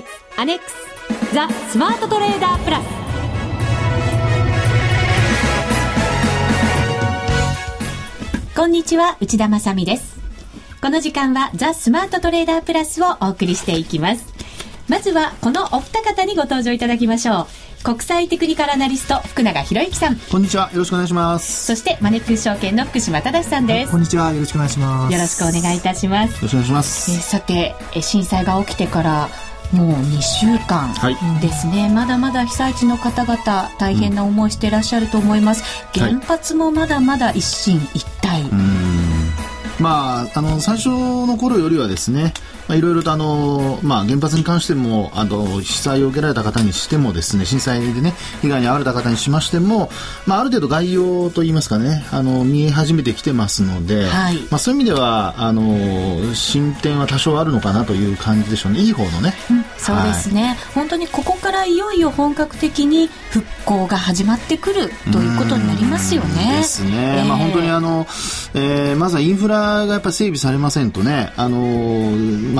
月アネックスザ・スマートトレーダープラスこんにちは内田まさです。この時間はザ・スマートトレーダープラスをお送りしていきます。まずはこのお二方にご登場いただきましょう。国際テクニカルアナリスト福永博之さん。こんにちはよろしくお願いします。そしてマネックス証券の福島正さんです、こんにちはよろしくお願いします。よろしくお願いいたします。よろしくお願いします、えー、さて震災が起きてからもう2週間ですね、はい、まだまだ被災地の方々大変な思いしていらっしゃると思います、うん、原発もまだまだ一進一退、はいまあ、あの最初の頃よりはですね、まあ、いろいろとあの、まあ、原発に関してもあの被災を受けられた方にしてもですね震災でね被害に遭われた方にしましても、まあ、ある程度概要といいますかねあの見え始めてきてますので、はい、まあ、そういう意味ではあの進展は多少あるのかなという感じでしょうね。いい方のね、うん、そうですね、はい、本当にここからいよいよ本格的に復興が始まってくるということになりますよね。ですね、えー、まあ、本当にあの、えー、まずはインフラがやっぱり整備されませんとね、あのまあ、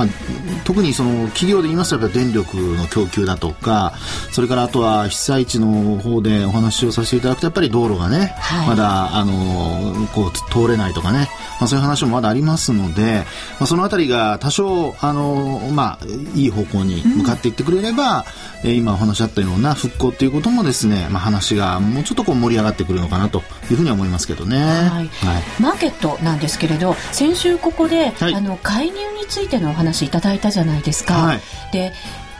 特にその企業で言いますと電力の供給だとかそれからあとは被災地の方でお話をさせていただくとやっぱり道路がね、はい、まだあのこう通れないとかね、まあ、そういう話もまだありますので、まあ、そのあたりが多少あの、まあ、いい方向に向かっていってくれれば、うん、今お話しあったような復興ということもですね、まあ、話がもうちょっとこう盛り上がってくるのかなというふうに思いますけどね。はい、はい、マーケットなんですけれど先週ここで、はい、あの介入についてのお話いただいたじゃないですか。はい、で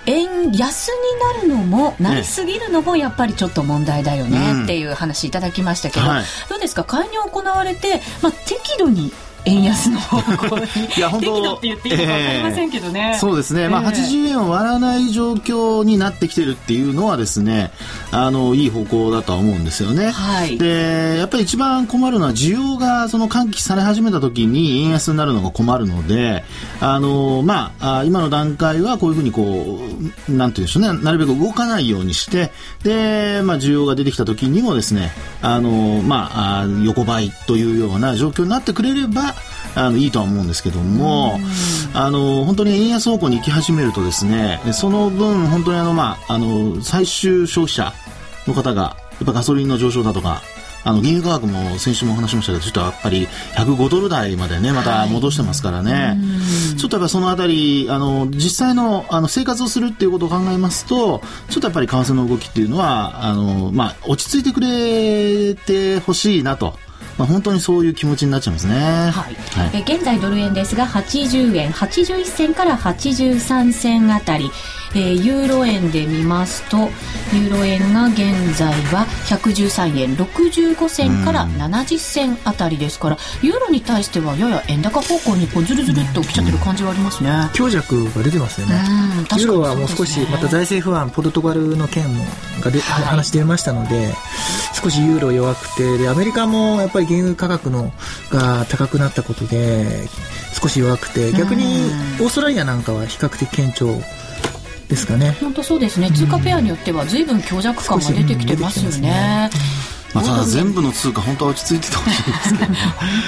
円安になるのもなりすぎるのもやっぱりちょっと問題だよねっていう話いただきましたけど、どうですか？介入行われて、まあ、適度に円安の方向にいや本当適度って言っていいのか分かりませんけどね、えー、そうですね、まあ、80円を割らない状況になってきてるっていうのはですねあのいい方向だとは思うんですよね、はい、でやっぱり一番困るのは需要がその喚起され始めた時に円安になるのが困るのであの、まあ、今の段階はこういうふうにこうなんていうんでしょうね。なるべく動かないようにしてで、まあ、需要が出てきた時にもですねあの、まあ、横ばいというような状況になってくれればあのいいとは思うんですけども、あの本当に円安方向に行き始めるとですねその分本当にあの、まあ、あの最終消費者の方がやっぱガソリンの上昇だとかあの原油価格も先週も話しましたけどちょっとやっぱり105ドル台までねまた戻してますからね、はい、ちょっとやっぱそのあたりあの実際のあの生活をするっていうことを考えますとちょっとやっぱり為替の動きっていうのはあの、まあ、落ち着いてくれてほしいなと。まあ、本当にそういう気持ちになっちゃいますね、はい。はい、え現在ドル円ですが80円81銭から83銭あたりえー、ユーロ円で見ますとユーロ円が現在は113円65銭から70銭あたりですからユーロに対してはやや円高方向にこうずるずるっと来ちゃってる感じはありますね。強弱が出てますよね。ユーロはもう少しまた財政不安ポルトガルの件もがで、はい、話出ましたので少しユーロ弱くてでアメリカもやっぱり原油価格のが高くなったことで少し弱くて逆にオーストラリアなんかは比較的顕著ですかね。本当そうですね。通貨ペアによっては随分強弱感が出てきてますよね。まあ、ただ全部の通貨本当は落ち着いててほしいんですけ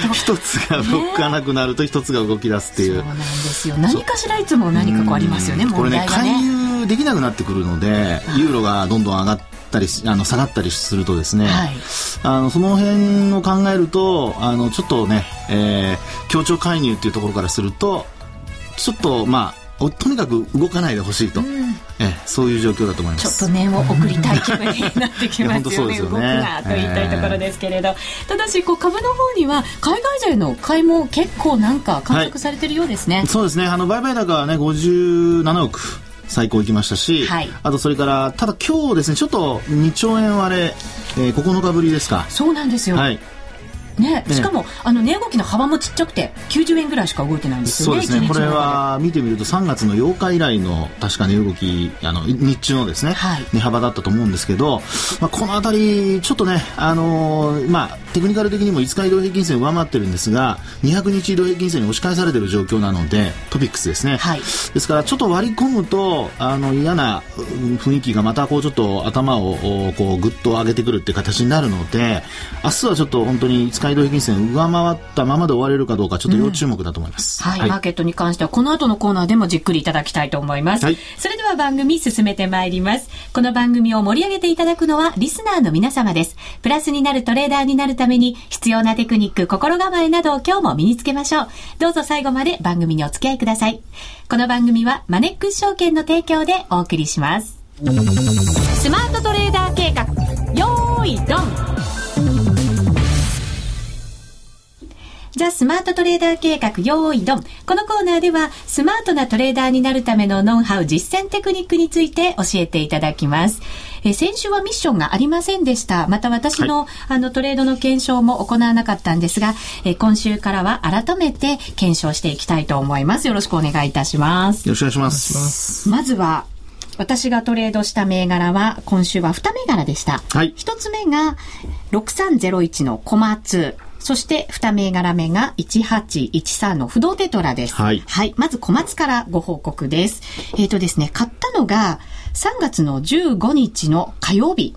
ど一つが動かなくなると一つが動き出すっていう、そうなんですよ。何かしらいつも何かこうありますよねこれね介入できなくなってくるのでユーロがどんどん上がったりあの下がったりするとですね、はい、あのその辺を考えるとあのちょっとね、えー、協調介入っていうところからするとちょっとまあとにかく動かないでほしいと、うん、えそういう状況だと思います。ちょっと念を送りたい気分になってきますよね。よね。動くなと言いたいところですけれど、えー、ただしこう株の方には海外勢の買いも結構なんか観測されてるようですね、はい、そうですね。あの売買高はね57億最高いきましたし、はい、あとそれからただ今日ですねちょっと2兆円割れ、えー、9日ぶりですか。そうなんですよ、はいね、しかも、あの値動きの幅もちっちゃくて90円ぐらいしか動いてないんですよね。そうですね。これは見てみると3月の8日以来の確か値動きあの日中のですね、はい、値幅だったと思うんですけど、まあこの辺りちょっとねあのー、まあテクニカル的にも5日移動平均線上回ってるんですが、200日移動平均線に押し返されてる状況なので、トピックスですね。はい、ですから、ちょっと割り込むと、あの、嫌な雰囲気がまたこうちょっと頭をこうぐっと上げてくるって形になるので、明日はちょっと本当に5日移動平均線上回ったままで終われるかどうか、ちょっと要注目だと思います。うん、はい、はい、マーケットに関しては、この後のコーナーでもじっくりいただきたいと思います。はい、それでは番組進めてまいります。この番組を盛り上げていただくのは、リスナーの皆様です。プラスになるトレーダーになるために、必要なテクニック、心構えなどを今日も身につけましょう。どうぞ最後まで番組にお付き合いください。この番組はマネックス証券の提供でお送りします。スマートトレーダー計画、よーいドンザ・スマートトレーダー計画用意ドン。このコーナーでは、スマートなトレーダーになるためのノウハウ、実践テクニックについて教えていただきます。え先週はミッションがありませんでした。また私の、はい、あのトレードの検証も行わなかったんですが、え今週からは改めて検証していきたいと思います。よろしくお願いいたします。よろしくお願いします。まずは、私がトレードした銘柄は、今週は2銘柄でした。はい。1つ目が、6301の小松。そして二銘柄目が1813の不動テトラです。はい。はい。まず小松からご報告です。えっ、ー、とですね、買ったのが3月の15日の火曜日。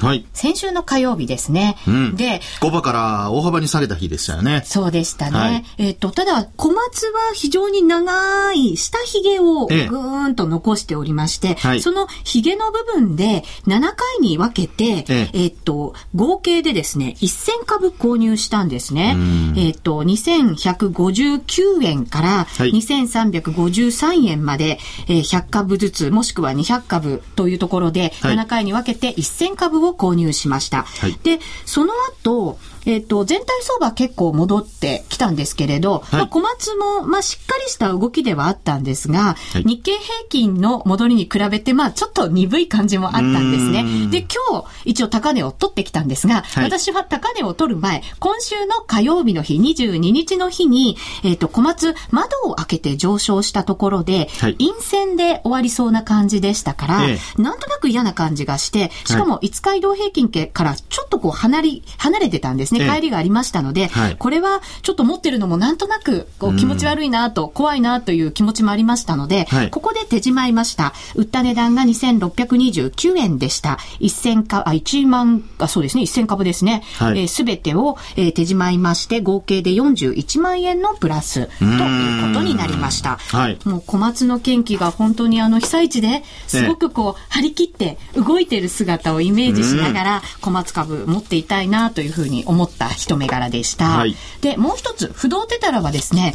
はい。先週の火曜日ですね。うん、で、5場から大幅に下げた日でしたよね。そうでしたね。はい、えっ、と、ただ、小松は非常に長い下髭をぐーんと残しておりまして、ええ、その髭の部分で7回に分けて、ええっ、と、合計でですね、1000株購入したんですね。えっ、と、2159円から2353円まで、えー、100株ずつ、もしくは200株というところで、7回に分けて1000株をを購入しました。はい、で、その後、えっ、ー、と、全体相場結構戻ってきたんですけれど、はい、まあ、小松も、まあ、しっかりした動きではあったんですが、はい、日経平均の戻りに比べて、まあ、ちょっと鈍い感じもあったんですね。で、今日、一応高値を取ってきたんですが、はい、私は高値を取る前、今週の火曜日の日、22日の日に、えっ、ー、と、小松、窓を開けて上昇したところで、陰線で終わりそうな感じでしたから、ええ、なんとなく嫌な感じがして、しかも5日移動平均からちょっとこう離れ、離れてたんですね。ね、帰りがありましたので、はい、これはちょっと持ってるのもなんとなくこう気持ち悪いなと、怖いなという気持ちもありましたので、はい、ここで手じまいました。売った値段が2629円でした。1000株、あ、1万、あ、そうですね、1000株ですね。す、はい、えー、べ、てを、えー、手じまいまして、合計で41万円のプラスということになりました。はい、もう小松の元気が本当にあの被災地ですごくこう、張り切って動いてる姿をイメージしながら、小松株持っていたいなというふうに思った一銘柄でした。はい、で、もう一つ、不動テタラはですね、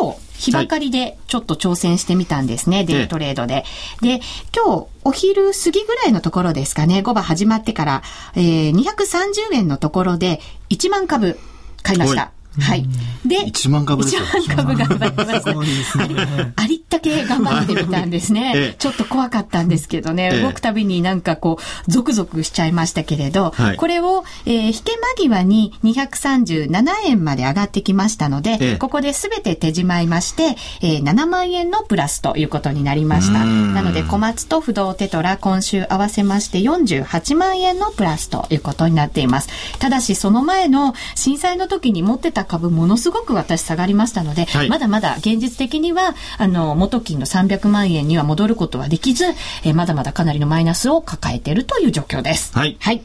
今日、日ばかりでちょっと挑戦してみたんですね、はい、デイトレードで。で、今日、お昼過ぎぐらいのところですかね、5番始まってから、えー、230円のところで1万株買いました。はい。で、1万株ですよ。1万株頑張りました。ね、ありったけ頑張ってみたんですね。ちょっと怖かったんですけどね、動くたびになんかこう、ゾクゾクしちゃいましたけれど、はい、これを、えー、引け間際に237円まで上がってきましたので、ここで全て手じまいまして、えー、7万円のプラスということになりました。なので、小松と不動テトラ今週合わせまして48万円のプラスということになっています。ただし、その前の震災の時に持ってたた株ものすごく私下がりましたので、はい、まだまだ現実的にはあの元金の300万円には戻ることはできず、えー、まだまだかなりのマイナスを抱えているという状況です。はい。はい。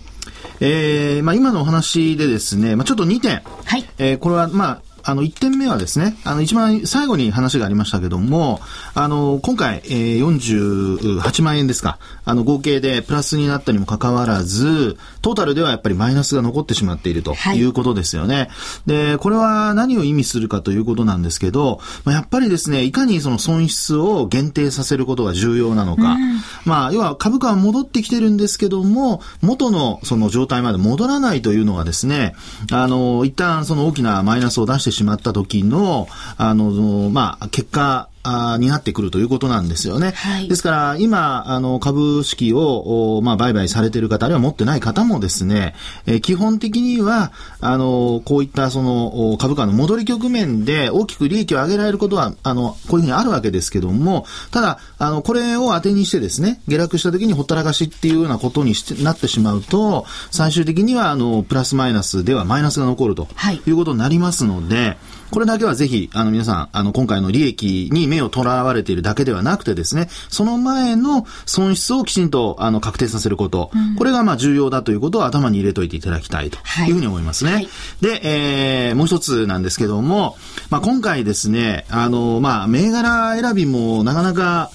えー、まあ今のお話でですね、まあちょっと2点。はい。えー、これはまああの、1点目はですね、あの、一番最後に話がありましたけども、あの、今回、えー、48万円ですか、あの、合計でプラスになったにもかかわらず、トータルではやっぱりマイナスが残ってしまっているとい。うことですよね。はい、で、これは何を意味するかということなんですけど、まあ、やっぱりですね、いかにその損失を限定させることが重要なのか、うん、まあ、要は株価は戻ってきてるんですけども、元のその状態まで戻らないというのがですね、あの、一旦その大きなマイナスを出してしまった時の、あの、まあ、結果、あになってくるということなんですよね。はい、ですから、今、あの、株式を、まあ、売買されている方、あるいは持ってない方もですね、えー、基本的には、あの、こういったその、株価の戻り局面で大きく利益を上げられることは、あの、こういうふうにあるわけですけども、ただ、あの、これを当てにしてですね、下落した時にほったらかしっていうようなことにしてなってしまうと、最終的には、あの、プラスマイナスではマイナスが残るということになりますので、これだけはぜひ、あの皆さん、あの今回の利益に目をとらわれているだけではなくてですね、その前の損失をきちんとあの確定させること、うん、これがまあ重要だということを頭に入れといていただきたいというふうに思いますね。はい、で、えー、もう一つなんですけども、まあ今回ですね、あの、まあ銘柄選びもなかなか、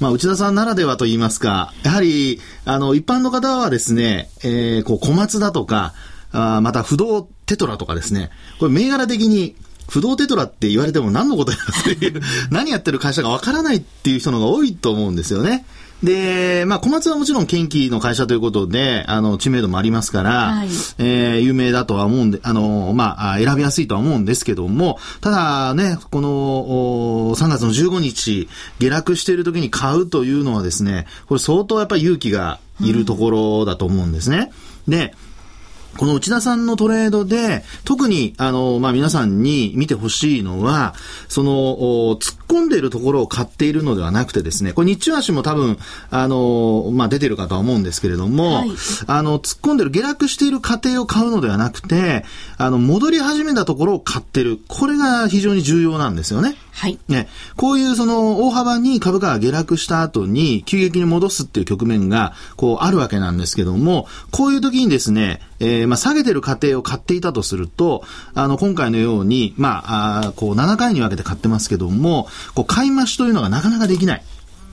まあ内田さんならではと言いますか、やはり、あの一般の方はですね、えー、こう小松だとか、あまた不動テトラとかですね、これ銘柄的に不動テトラって言われても何のことやっていう、何やってる会社がわからないっていう人のが多いと思うんですよね。で、まあ、小松はもちろん研機の会社ということで、あの、知名度もありますから、はい、えー、有名だとは思うんで、あの、まあ、選びやすいとは思うんですけども、ただね、この、3月の15日、下落している時に買うというのはですね、これ相当やっぱり勇気がいるところだと思うんですね。うん、で、この内田さんのトレードで、特に、あの、まあ、皆さんに見てほしいのは、その、突っ込んでいるところを買っているのではなくてですね、これ日中足も多分、あの、まあ、出てるかとは思うんですけれども、はい、あの、突っ込んでる、下落している過程を買うのではなくて、あの、戻り始めたところを買ってる。これが非常に重要なんですよね。はい。ね、こういうその大幅に株価が下落した後に急激に戻すっていう局面がこうあるわけなんですけども、こういう時にですね、えー、まあ下げてる過程を買っていたとすると、あの今回のように、まあ、あこう7回に分けて買ってますけども、こう買い増しというのがなかなかできない。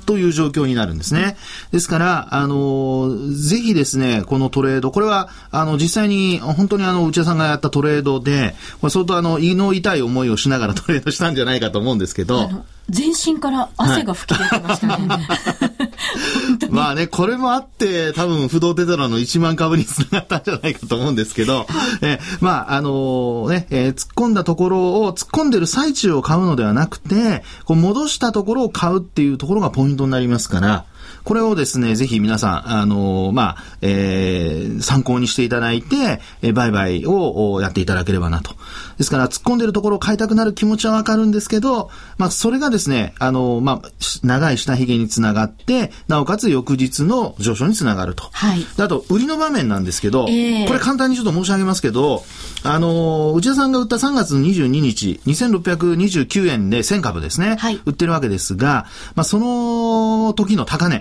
という状況になるんですね。ですから、あの、ぜひですね、このトレード、これは、あの、実際に、本当にあの、内田さんがやったトレードで、これ相当あの、胃の痛い思いをしながら トレードしたんじゃないかと思うんですけど、全身から汗が吹き出てましたね。はい、まあね、これもあって、多分、不動テトラの1万株につながったんじゃないかと思うんですけど、えまあ、あのー、ね、えー、突っ込んだところを、突っ込んでる最中を買うのではなくて、こう戻したところを買うっていうところがポイントになりますから、これをですね、ぜひ皆さん、あの、まあ、えー、参考にしていただいて、えー、売買をやっていただければなと。ですから、突っ込んでるところを変えたくなる気持ちはわかるんですけど、まあ、それがですね、あの、まあ、長い下髭につながって、なおかつ翌日の上昇につながると。はい。あと、売りの場面なんですけど、えー、これ簡単にちょっと申し上げますけど、あの、内田さんが売った3月22日、2629円で1000株ですね、はい、売ってるわけですが、まあ、その時の高値、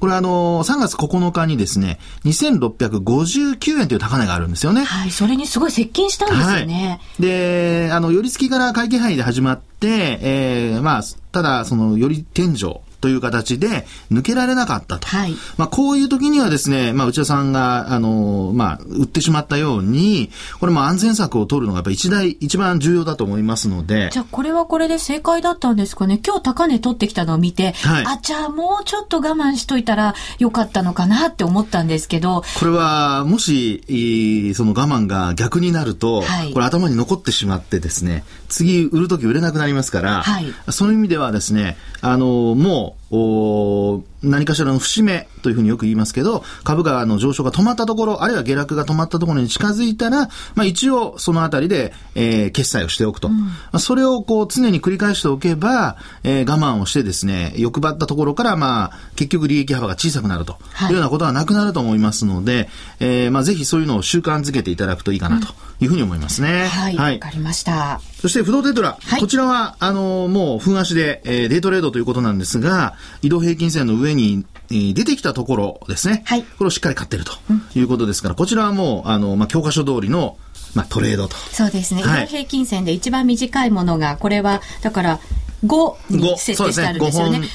これあの、3月9日にですね、2659円という高値があるんですよね。はい、それにすごい接近したんですよね。はい、で、あの、寄り付きから会計範囲で始まって、えー、まあ、ただ、その、より天井、という形で抜けられなかったと。はい、まあ、こういう時にはですね、まあ、内田さんが、あの、まあ、売ってしまったように、これも安全策を取るのがやっぱり一大、一番重要だと思いますので。じゃあ、これはこれで正解だったんですかね。今日高値取ってきたのを見て、はい、あ、じゃあもうちょっと我慢しといたらよかったのかなって思ったんですけど。これは、もし、その我慢が逆になると、はい、これ頭に残ってしまってですね、次売るとき売れなくなりますから、はい、そういう意味ではですね、あの、もう、お何かしらの節目というふうによく言いますけど、株価の上昇が止まったところ、あるいは下落が止まったところに近づいたら、まあ一応そのあたりで、えー、決済をしておくと。うん、まあ、それをこう常に繰り返しておけば、えー、我慢をしてですね、欲張ったところからまあ結局利益幅が小さくなるというようなことはなくなると思いますので、はい、えー、まあぜひそういうのを習慣づけていただくといいかなというふうに思いますね。うん、はい。わ、はい、かりました。そして不動テトラ。はい、こちらは、あのもう、分足で、えー、デイトレードということなんですが、移動平均線の上に、えー、出てきたところですね。はい。これをしっかり買ってるということですから、こちらはもう、あの、まあ、教科書通りの、まあ、トレードと。そうですね。はい、移動平均線で一番短いものが、これは、だから、5に設定してあるんですよね。ね5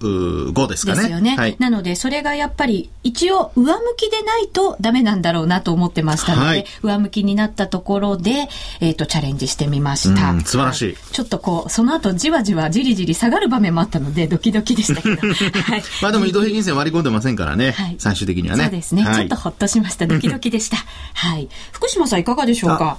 本25ですかね。ですよね。はい、なので、それがやっぱり一応上向きでないとダメなんだろうなと思ってましたので、はい、上向きになったところで、えっ、ー、と、チャレンジしてみました。素晴らしい。ちょっとこう、その後じわじわじりじり下がる場面もあったので、ドキドキでしたけど。はい。まあでも移動平均線割り込んでませんからね。はい、最終的にはね。そうですね。ちょっとほっとしました。ドキドキでした。はい。福島さんいかがでしょうか？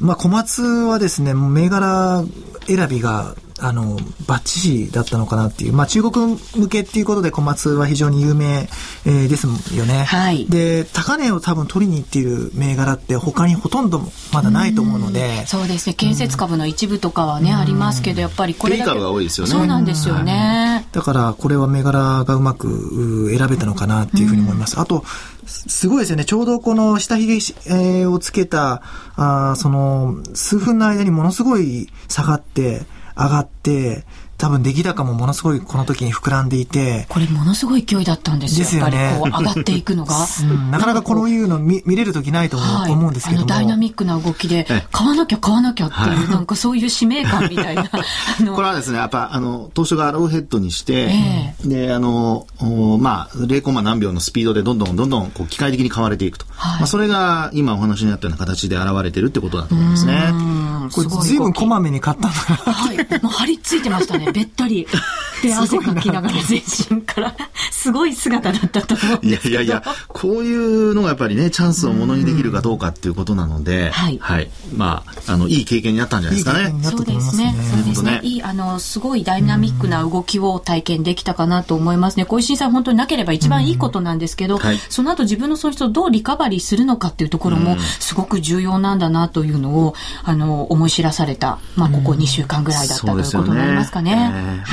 まあ、小松はですね、銘柄選びがあの、バッチシだったのかなっていう。まあ、中国向けっていうことで小松は非常に有名、えー、ですよね。はい。で、高値を多分取りに行っている銘柄って他にほとんどまだないと思うので。うそうですね。建設株の一部とかはね、ありますけど、やっぱりこれだけ。が多いですよね。そうなんですよね。だから、これは銘柄がうまく選べたのかなっていうふうに思います。あと、すごいですよね。ちょうどこの下髭、えー、をつけた、あその、数分の間にものすごい下がって、上がって、多分出来高もものすごいこの時に膨らんでいて。これものすごい勢いだったんですよ。ですよね。こう上がっていくのが。うん、なかなかこのいうの見見れる時ないと思うんですけども、ダイナミックな動きで、買わなきゃ買わなきゃっていう、なんかそういう使命感みたいな。これはですね、やっぱ、あの、当初がローヘッドにして、えー、で、あの、まあ、0コマ何秒のスピードでどんどんどんどんこう機械的に買われていくと。はい、まあ、それが今お話にあったような形で現れてるってことだと思いますね。これ随分こまめに買ったんだな。はい。もう張り付いてましたね、べったり。で、汗かきながら全身から、すごい姿だったと思うんですいやいやいや、こういうのがやっぱりね、チャンスをものにできるかどうかっていうことなので、はい。はい。まあ、あの、いい経験になったんじゃないですかね。そうですね。そうですね。いい、あの、すごいダイナミックな動きを体験できたかなと思いますね。こういう震災本当になければ一番いいことなんですけど、はい、その後自分の損失をどうリカバリーするのかっていうところも、すごく重要なんだなというのを、あの、思い知らされた、まあ、ここ2週間ぐらいだったということになりますかね。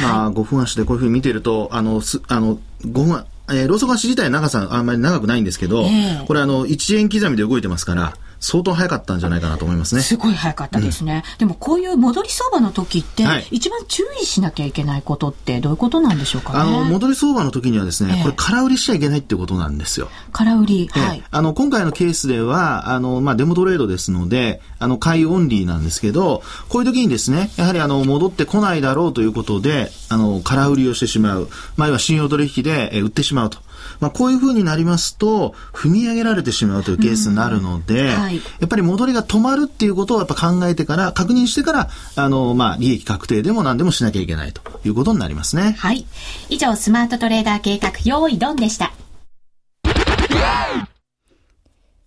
まあ、5分足でこういうふうに見てると、あの、すあの、5分、えー、ローソク足自体長さあんまり長くないんですけど、えー、これあの、1円刻みで動いてますから、相当早かったんじゃないかなと思いますね。すごい早かったですね。うん、でもこういう戻り相場の時って、はい、一番注意しなきゃいけないことってどういうことなんでしょうか、ね、あの、戻り相場の時にはですね、えー、これ空売りしちゃいけないってことなんですよ。空売り、はい。あの、今回のケースでは、あの、まあ、デモトレードですので、あの、買いオンリーなんですけど、こういう時にですね、やはりあの、戻ってこないだろうということで、あの、空売りをしてしまう。まあ、は信用取引で、え売ってしまうと。まあ、こういうふうになりますと、踏み上げられてしまうというケースになるので、はい、やっぱり戻りが止まるっていうことをやっぱ考えてから、確認してから、あの、まあ、利益確定でも何でもしなきゃいけないということになりますね。はい。以上、スマートトレーダー計画、用意ドンでした。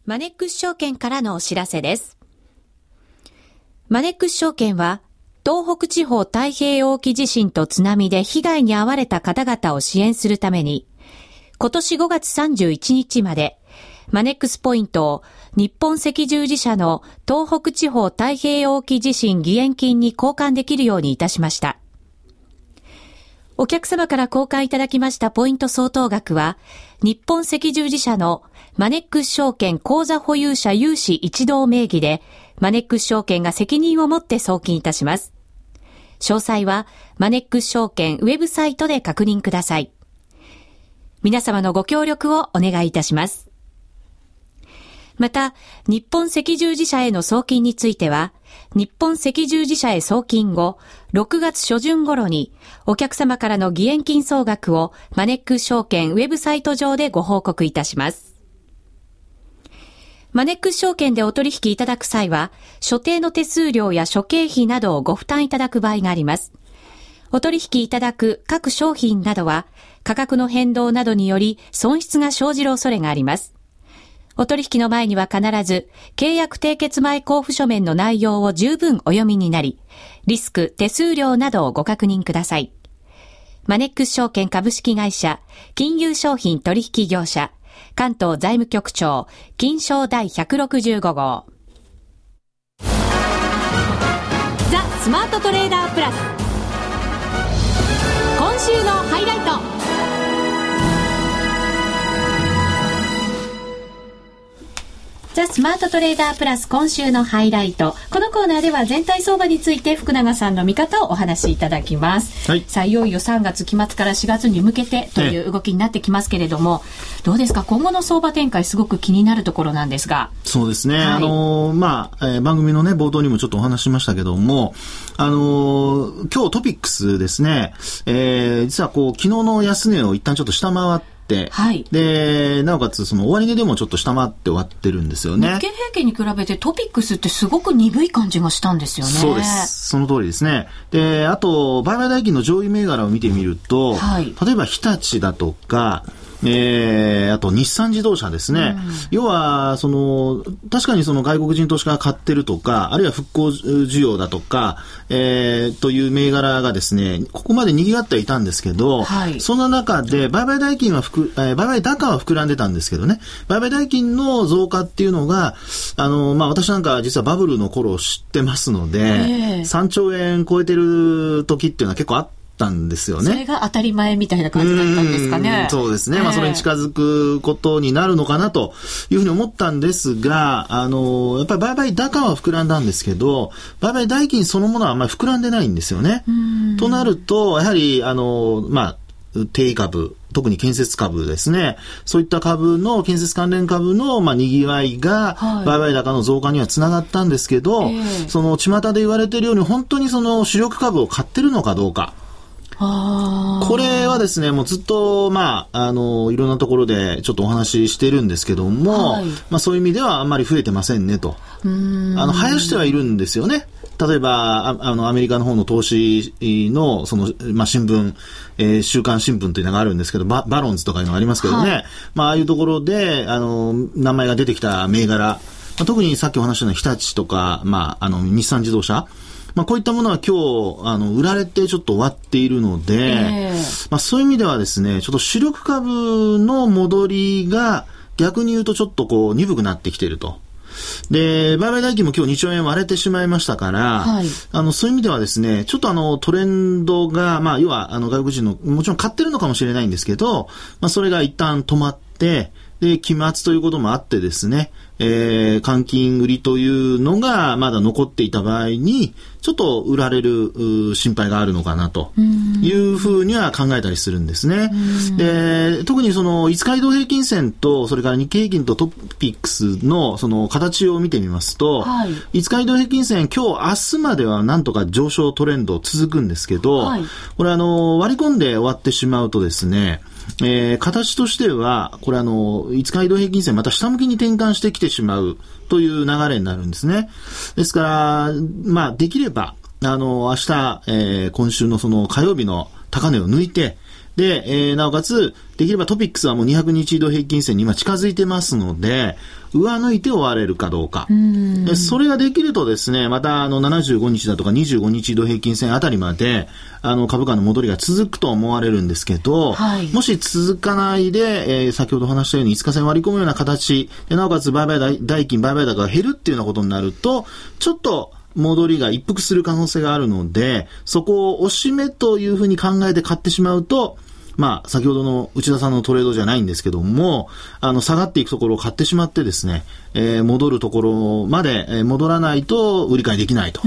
マネックス証券からのお知らせです。マネックス証券は、東北地方太平洋沖地震と津波で被害に遭われた方々を支援するために、今年5月31日まで、マネックスポイントを日本赤十字社の東北地方太平洋沖地震義援金に交換できるようにいたしました。お客様から交換いただきましたポイント相当額は、日本赤十字社のマネックス証券口座保有者有志一同名義で、マネックス証券が責任を持って送金いたします。詳細は、マネックス証券ウェブサイトで確認ください。皆様のご協力をお願いいたします。また、日本赤十字社への送金については、日本赤十字社へ送金後、6月初旬頃に、お客様からの義援金総額をマネックス証券ウェブサイト上でご報告いたします。マネックス証券でお取引いただく際は、所定の手数料や諸経費などをご負担いただく場合があります。お取引いただく各商品などは、価格の変動などにより損失が生じる恐れがあります。お取引の前には必ず、契約締結前交付書面の内容を十分お読みになり、リスク、手数料などをご確認ください。マネックス証券株式会社、金融商品取引業者、関東財務局長、金賞第165号。ザ・スマートトレーダープラス。今週のハイライトザ・スマートトレーダープラス今週のハイライト。このコーナーでは全体相場について福永さんの見方をお話しいただきます。はい。さあ、いよいよ3月期末から4月に向けてという動きになってきますけれども、どうですか？今後の相場展開すごく気になるところなんですが。そうですね。はい、あのー、まあ、えー、番組のね、冒頭にもちょっとお話しましたけども、あのー、今日トピックスですね、えー、実はこう、昨日の安値を一旦ちょっと下回って、はい、で、なおかつその終値でもちょっと下回って終わってるんですよね。日経平均に比べてトピックスってすごく鈍い感じがしたんですよね。そうです。その通りですね。で、あと、売買代金の上位銘柄を見てみると、はい、例えば日立だとか、えー、あと日産自動車ですね。うん、要は、その、確かにその外国人投資家が買ってるとか、あるいは復興需要だとか、えー、という銘柄がですね、ここまで賑わってはいたんですけど、はい、そんな中で、売買代金はふく、えー、売買高は膨らんでたんですけどね、売買代金の増加っていうのが、あの、まあ、私なんか実はバブルの頃を知ってますので、えー、3兆円超えてる時っていうのは結構あったんですよね。それが当たり前みたいな感じだったんですかね。うそうですね。えー、まあ、それに近づくことになるのかなというふうに思ったんですが、あの、やっぱり売買高は膨らんだんですけど、売買代金そのものはあんまり膨らんでないんですよね。となると、やはり、あの、まあ、定株、特に建設株ですね。そういった株の、建設関連株の、まあ、賑わいが、売買高の増加にはつながったんですけど、はい、その、巷で言われているように、本当にその主力株を買ってるのかどうか。これはですね、もうずっと、まあ、あの、いろんなところでちょっとお話ししてるんですけども、はい、まあそういう意味ではあんまり増えてませんねと。あの、生やしてはいるんですよね。例えば、あの、アメリカの方の投資の、その、まあ、新聞、えー、週刊新聞というのがあるんですけど、ババロンズとかいうのがありますけどね、はい、まあ、ああいうところで、あの、名前が出てきた銘柄、まあ、特にさっきお話したような日立とか、まあ、あの、日産自動車、まあ、こういったものは今日、あの、売られてちょっと終わっているので、えー、まあ、そういう意味ではですね、ちょっと主力株の戻りが、逆に言うとちょっとこう、鈍くなってきていると。で、売買代金も今日2兆円割れてしまいましたから、はい、あの、そういう意味ではですね、ちょっとあの、トレンドが、まあ、要は、あの、外国人の、もちろん買ってるのかもしれないんですけど、まあ、それが一旦止まって、で、期末ということもあってですね、えー、換金売りというのがまだ残っていた場合に、ちょっと売られる心配があるのかなというふうには考えたりするんですね。で、特にその5日移動平均線と、それから日経平均とトピックスのその形を見てみますと、はい、5日移動平均線、今日、明日まではなんとか上昇トレンド続くんですけど、はい、これあの、割り込んで終わってしまうとですね、えー、形としては、これあの、5日移動平均線また下向きに転換してきてしまうという流れになるんですね。ですから、まあ、できれば、あの、明日、えー、今週のその火曜日の高値を抜いて、で、えー、なおかつ、できればトピックスはもう200日移動平均線に今近づいてますので、上抜いて終われるかどうか。でそれができるとですね、またあの75日だとか25日移動平均線あたりまで、あの株価の戻りが続くと思われるんですけど、はい、もし続かないで、えー、先ほど話したように5日線割り込むような形。で、なおかつ売買代金、売買高が減るっていうようなことになると、ちょっと戻りが一服する可能性があるので、そこを押し目というふうに考えて買ってしまうと、まあ、先ほどの内田さんのトレードじゃないんですけども、あの、下がっていくところを買ってしまってですね、えー、戻るところまで、えー、戻らないと売り買いできないと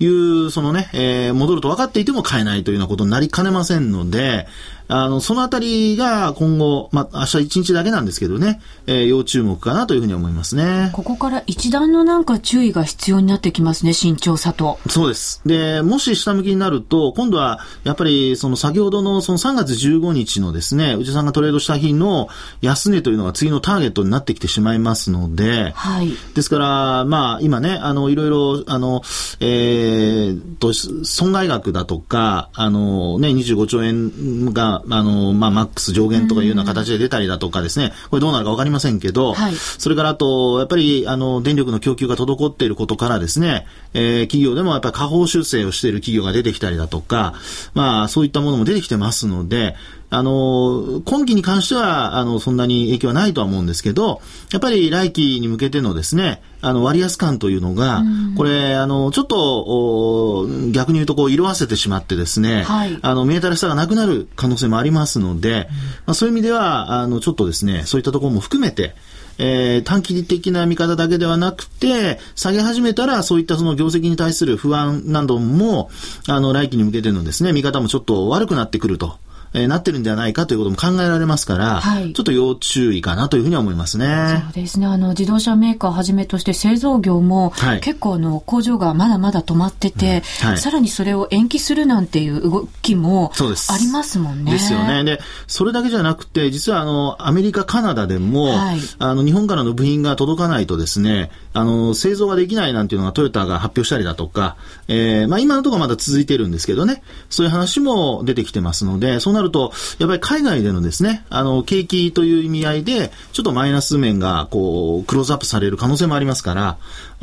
いう、うん、そのね、えー、戻ると分かっていても買えないというようなことになりかねませんので、あの、そのあたりが今後、まあ、明日一日だけなんですけどね、えー、要注目かなというふうに思いますね。ここから一段のなんか注意が必要になってきますね、慎重さと。そうです。で、もし下向きになると、今度は、やっぱり、その先ほどのその3月15日のですね、内田さんがトレードした日の安値というのが次のターゲットになってきてしまいますので、はい。ですから、まあ、今ね、あの、いろいろ、あの、えー、と、損害額だとか、あの、ね、25兆円が、あの、まあ、マックス上限とかいうような形で出たりだとかですね、これどうなるかわかりませんけど、はい、それからあと、やっぱり、あの、電力の供給が滞っていることからですね、えー、企業でもやっぱり下方修正をしている企業が出てきたりだとか、まあ、そういったものも出てきてますので、あの、今期に関しては、あの、そんなに影響はないとは思うんですけど、やっぱり来期に向けてのですね、あの、割安感というのが、これ、あの、ちょっと、逆に言うと、こう、色あせてしまってですね、はい、あの、見えたらしさがなくなる可能性もありますので、まあ、そういう意味では、あの、ちょっとですね、そういったところも含めて、えー、短期的な見方だけではなくて、下げ始めたら、そういったその業績に対する不安なども、あの、来期に向けてのですね、見方もちょっと悪くなってくると。えー、なってるんではないかということも考えられますから、はい、ちょっと要注意かなというふうには思いますね。そうですね。あの、自動車メーカーをはじめとして製造業も、はい、結構あの、工場がまだまだ止まってて、うんはい、さらにそれを延期するなんていう動きもありますもんね。ですよね。で、それだけじゃなくて、実はあの、アメリカ、カナダでも、あの、日本からの部品が届かないとですね、あの、製造ができないなんていうのがトヨタが発表したりだとか、えー、まあ今のところまだ続いてるんですけどね、そういう話も出てきてますので、そうななると、やっぱり海外でのですね、あの、景気という意味合いで、ちょっとマイナス面が、こう、クローズアップされる可能性もありますから、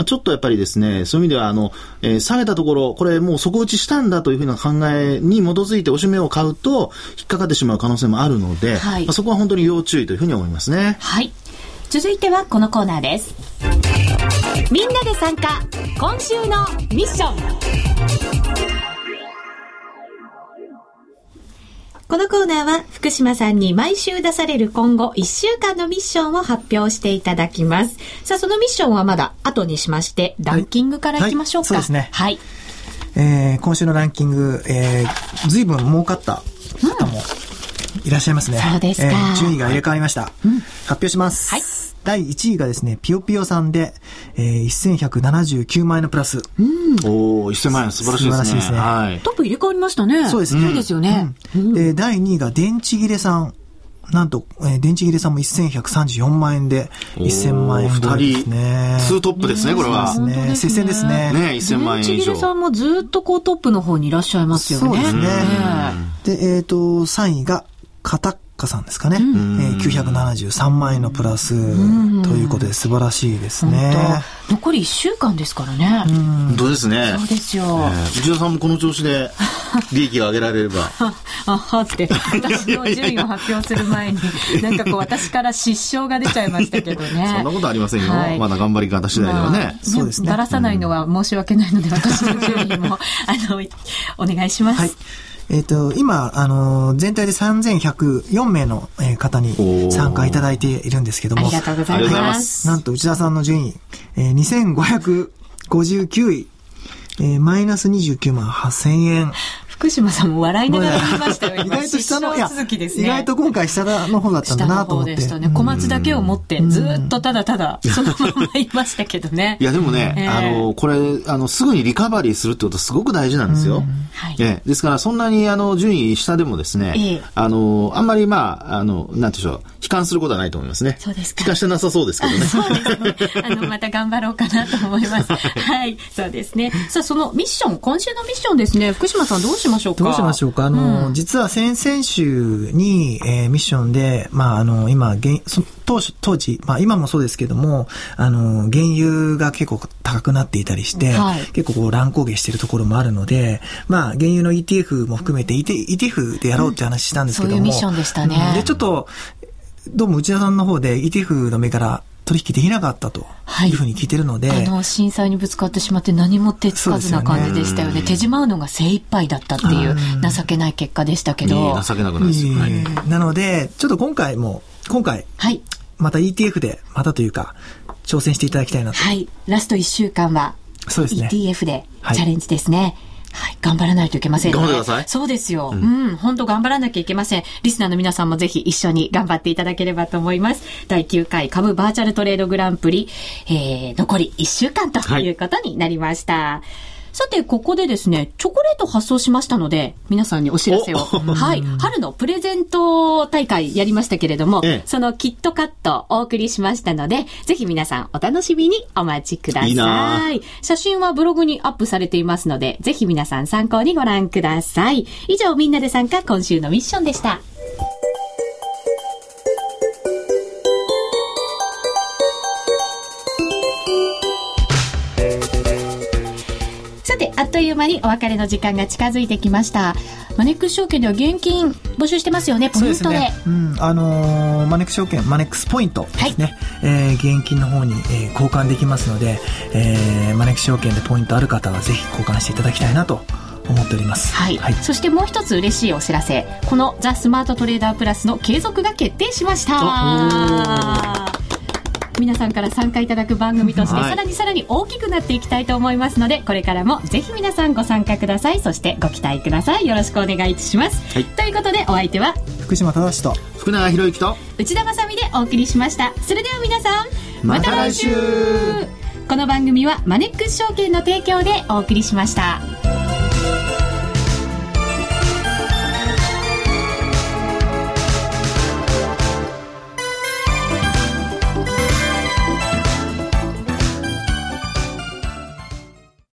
ちょっとやっぱりですね、そういう意味では、あの、えー、下げたところ、これもう底打ちしたんだというふうな考えに基づいておしめを買うと、引っかかってしまう可能性もあるので、はい、まあ、そこは本当に要注意というふうに思いますね。はい。続いてはこのコーナーです。みんなで参加、今週のミッション。このコーナーは福島さんに毎週出される今後1週間のミッションを発表していただきます。さあ、そのミッションはまだ後にしまして、ランキングからいきましょうか。はいはい、そうですね。はい。えー、今週のランキング、えー、随分儲かった方もいらっしゃいますね。うん、そうですか、えー、順位が入れ替わりました。うん、発表します。はい。第1位がですね、ピヨピヨさんで、えー、1179万円のプラス。うん。おお1000万円素晴らしいですね。素晴らしいですね。はい。トップ入れ替わりましたね。そうですね。いいですよね。うん、で、第2位が電池切れさん。なんと、えー、電池切れさんも1134万円で、1000万円ぐらいですね。ツートップですね、これは。そうですね。接戦ですね。ね、1000万円以上。電池切れさんもずっとこうトップの方にいらっしゃいますよね。そうですね。で、えっ、ー、と、3位が、カタッカさんですかね。うん、えー、973万円のプラスということで素晴らしいですね。残り1週間ですからね。本当ですね。そうですよ。えー、内田さんもこの調子で利益が上げられれば。あはって、私の順位を発表する前に、なんかこう私から失笑が出ちゃいましたけどね。そんなことありませんよ。はい、まだ頑張り方次第ではね。まあ、そうですね。ばらさないのは申し訳ないので、私の順位も、あの、お願いします。はいえっ、ー、と、今、あの、全体で3104名の方に参加いただいているんですけども。ありがとうございます。なんと内田さんの順位、えー、2559位、えー、マイナス29万8000円。福島さんも笑いながら言いましたよ。意外と下の、ね、意外と今回下の方だったんだなと思って。でしたね。小松だけを持って、ずっとただただ、そのままいましたけどね。いや、でもね、えー、あの、これ、あの、すぐにリカバリーするってことすごく大事なんですよ。はい、えー、ですから、そんなに、あの、順位下でもですね、えー、あの、あんまり、まあ、あの、なんていうんでしょう、悲観することはないと思いますね。そうですか。悲観してなさそうですけどね。そうですね。あの、また頑張ろうかなと思います。はい、そうですね。さあ、そのミッション、今週のミッションですね、福島さんどうしましょうか？どうしましょうか？あの、うん、実は先々週に、えー、ミッションで、まあ、あの、今、当当時、まあ今もそうですけども、あの、原油が結構高くなっていたりして、はい、結構こう乱高下しているところもあるので、まあ原油の ETF も含めて ETF でやろうって話したんですけども、うん、そういうミッションでしたね。で、ちょっと、どうも内田さんの方で ETF の目から取引できなかったとい。うふうに聞いてるので、はい、あの震災にぶつかってしまって何も手つかずな感じでしたよね、ね、手じまうのが精一杯だったっていう情けない結果でしたけど、情けなくないですよ、はい、なのでちょっと今回も今回、はい、また ETF でまたというか挑戦していただきたいなと。はい。ラスト1週間はそうですね。ETF でチャレンジですね、はいはい、頑張らないといけませんね。頑張ってください。そうですよ。うん、本、当、頑張らなきゃいけません。リスナーの皆さんもぜひ一緒に頑張っていただければと思います。第9回株バーチャルトレードグランプリ、えー、残り1週間ということになりました。はいさて、ここでですね、チョコレート発送しましたので、皆さんにお知らせを。はい。春のプレゼント大会やりましたけれども、ええ、そのキットカットお送りしましたので、ぜひ皆さんお楽しみにお待ちください。い写真はブログにアップされていますので、ぜひ皆さん参考にご覧ください。以上、みんなで参加今週のミッションでした。あっという間にお別れの時間が近づいてきました。マネックス証券では現金募集してますよねポイントで、ね、うん、あのー、マネックス証券マネックスポイントですね、はい、えー、現金の方に、えー、交換できますので、えー、マネックス証券でポイントある方はぜひ交換していただきたいなと思っております、はい、はい、そしてもう一つ嬉しいお知らせ。このザ・スマートトレーダープラスの継続が決定しました皆さんから参加いただく番組として、さらにさらに大きくなっていきたいと思いますのでこれからもぜひ皆さんご参加ください。そしてご期待ください。よろしくお願いします、はい、ということでお相手は福島正と福永博之と内田まさでお送りしました。それでは皆さんまた来週。この番組はマネックス証券の提供でお送りしました。